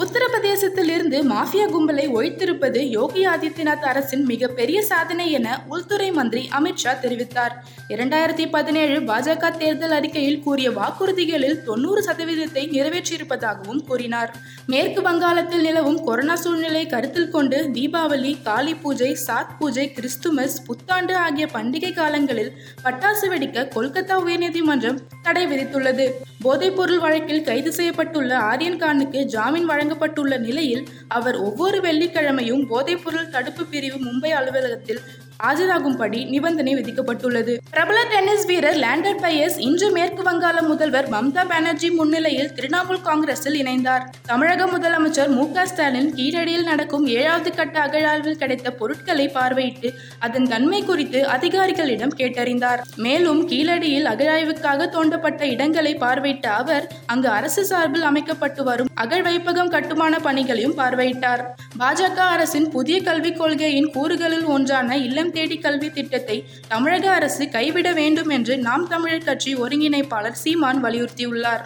உத்தரப்பிரதேசத்தில் இருந்து மாஃபியா கும்பலை ஒழித்திருப்பது யோகி ஆதித்யநாத் அரசின் மிகப்பெரிய சாதனை என உள்துறை மந்திரி அமித்ஷா தெரிவித்தார். இரண்டாயிரத்தி பதினேழு பாஜக தேர்தல் அறிக்கையில் கூறிய வாக்குறுதிகளில் தொண்ணூறு சதவீதத்தை நிறைவேற்றியிருப்பதாகவும் கூறினார். மேற்கு வங்காளத்தில் நிலவும் கொரோனா சூழ்நிலை கருத்தில் கொண்டு தீபாவளி காளி பூஜை சாத் பூஜை கிறிஸ்துமஸ் புத்தாண்டு ஆகிய பண்டிகை காலங்களில் பட்டாசு வெடிக்க கொல்கத்தா உயர்நீதிமன்றம் தடை விதித்துள்ளது. போதைப்பொருள் வழக்கில் கைது செய்யப்பட்டுள்ள ஆரியன் கானுக்கு ஜாமீன் வழங்கப்பட்டுள்ள நிலையில் அவர் ஒவ்வொரு வெள்ளிக்கிழமையும் போதைப்பொருள் தடுப்பு பிரிவு மும்பை அலுவலகத்தில் ஆஜராகும்படி நிபந்தனை விதிக்கப்பட்டுள்ளது. பிரபல டென்னிஸ் வீரர் லேண்டர் பயஸ் இன்று மேற்கு வங்காள முதல்வர் மம்தா பானர்ஜி முன்னிலையில் திரிணாமுல் காங்கிரஸில் இணைந்தார். தமிழக முதலமைச்சர் மு க ஸ்டாலின் கீழடியில் நடக்கும் ஏழாவது கட்ட அகழாய்வில் கிடைத்த பொருட்களை பார்வையிட்டு அதன் தன்மை குறித்து அதிகாரிகளிடம் கேட்டறிந்தார். மேலும் கீழடியில் அகழாய்வுக்காக தோண்டப்பட்ட இடங்களை பார்வையிட்ட அவர் அங்கு அரசு சார்பில் அமைக்கப்பட்டு வரும் அகழ்வைப்பகம் கட்டுமான பணிகளையும் பார்வையிட்டார். பாஜக அரசின் புதிய கல்விக் கொள்கையின் கூறுகளில் ஒன்றான இல்லம் இல்லம் தேடி கல்வி திட்டத்தை தமிழக அரசு கைவிட வேண்டும் என்று நாம் தமிழர் கட்சி ஒருங்கிணைப்பாளர் சீமான் வலியுறுத்தியுள்ளார்.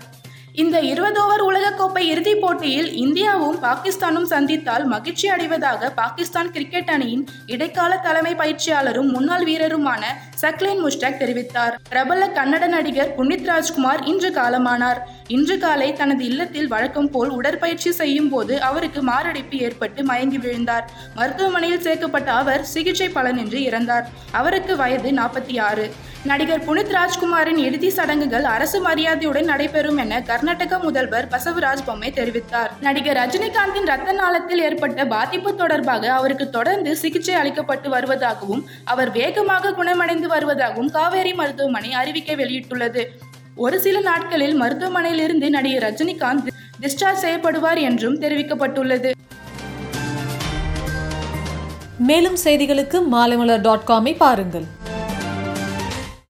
இந்த இருபது ஓவர் உலகக்கோப்பை இறுதிப் போட்டியில் இந்தியாவும் பாகிஸ்தானும் சந்தித்தால் மகிழ்ச்சி அடைவதாக பாகிஸ்தான் கிரிக்கெட் அணியின் இடைக்கால தலைமை பயிற்சியாளரும் முன்னாள் வீரருமான சக்லேன் முஷ்டாக் தெரிவித்தார். பிரபல கன்னட நடிகர் புனித் ராஜ்குமார் இன்று காலமானார். இன்று காலை தனது இல்லத்தில் வழக்கம் போல் உடற்பயிற்சி செய்யும் போது அவருக்கு மாரடைப்பு ஏற்பட்டு மயங்கி விழுந்தார். மருத்துவமனையில் சேர்க்கப்பட்ட அவர் சிகிச்சை பலனின்றி இறந்தார். அவருக்கு வயது நாற்பத்தி ஆறு. நடிகர் புனித் ராஜ்குமாரின் இறுதி சடங்குகள் அரசு மரியாதையுடன் நடைபெறும் என கர்நாடக முதல்வர் பசவராஜ் பொம்மை தெரிவித்தார். நடிகர் ரஜினிகாந்தின் ரத்த நாளத்தில் ஏற்பட்ட பாதிப்பு தொடர்பாக அவருக்கு தொடர்ந்து சிகிச்சை அளிக்கப்பட்டு வருவதாகவும் அவர் வேகமாக குணமடைந்து வருவதாகவும் காவேரி மருத்துவமனை அறிவிக்கை வெளியிட்டுள்ளது. ஒரு சில நாட்களில் மருத்துவமனையிலிருந்து நடிகர் ரஜினிகாந்த் டிஸ்சார்ஜ் செய்யப்படுவார் என்றும் தெரிவிக்கப்பட்டுள்ளது. மேலும் செய்திகளுக்கு மாலைமலர் டாட் காமை பாருங்கள்.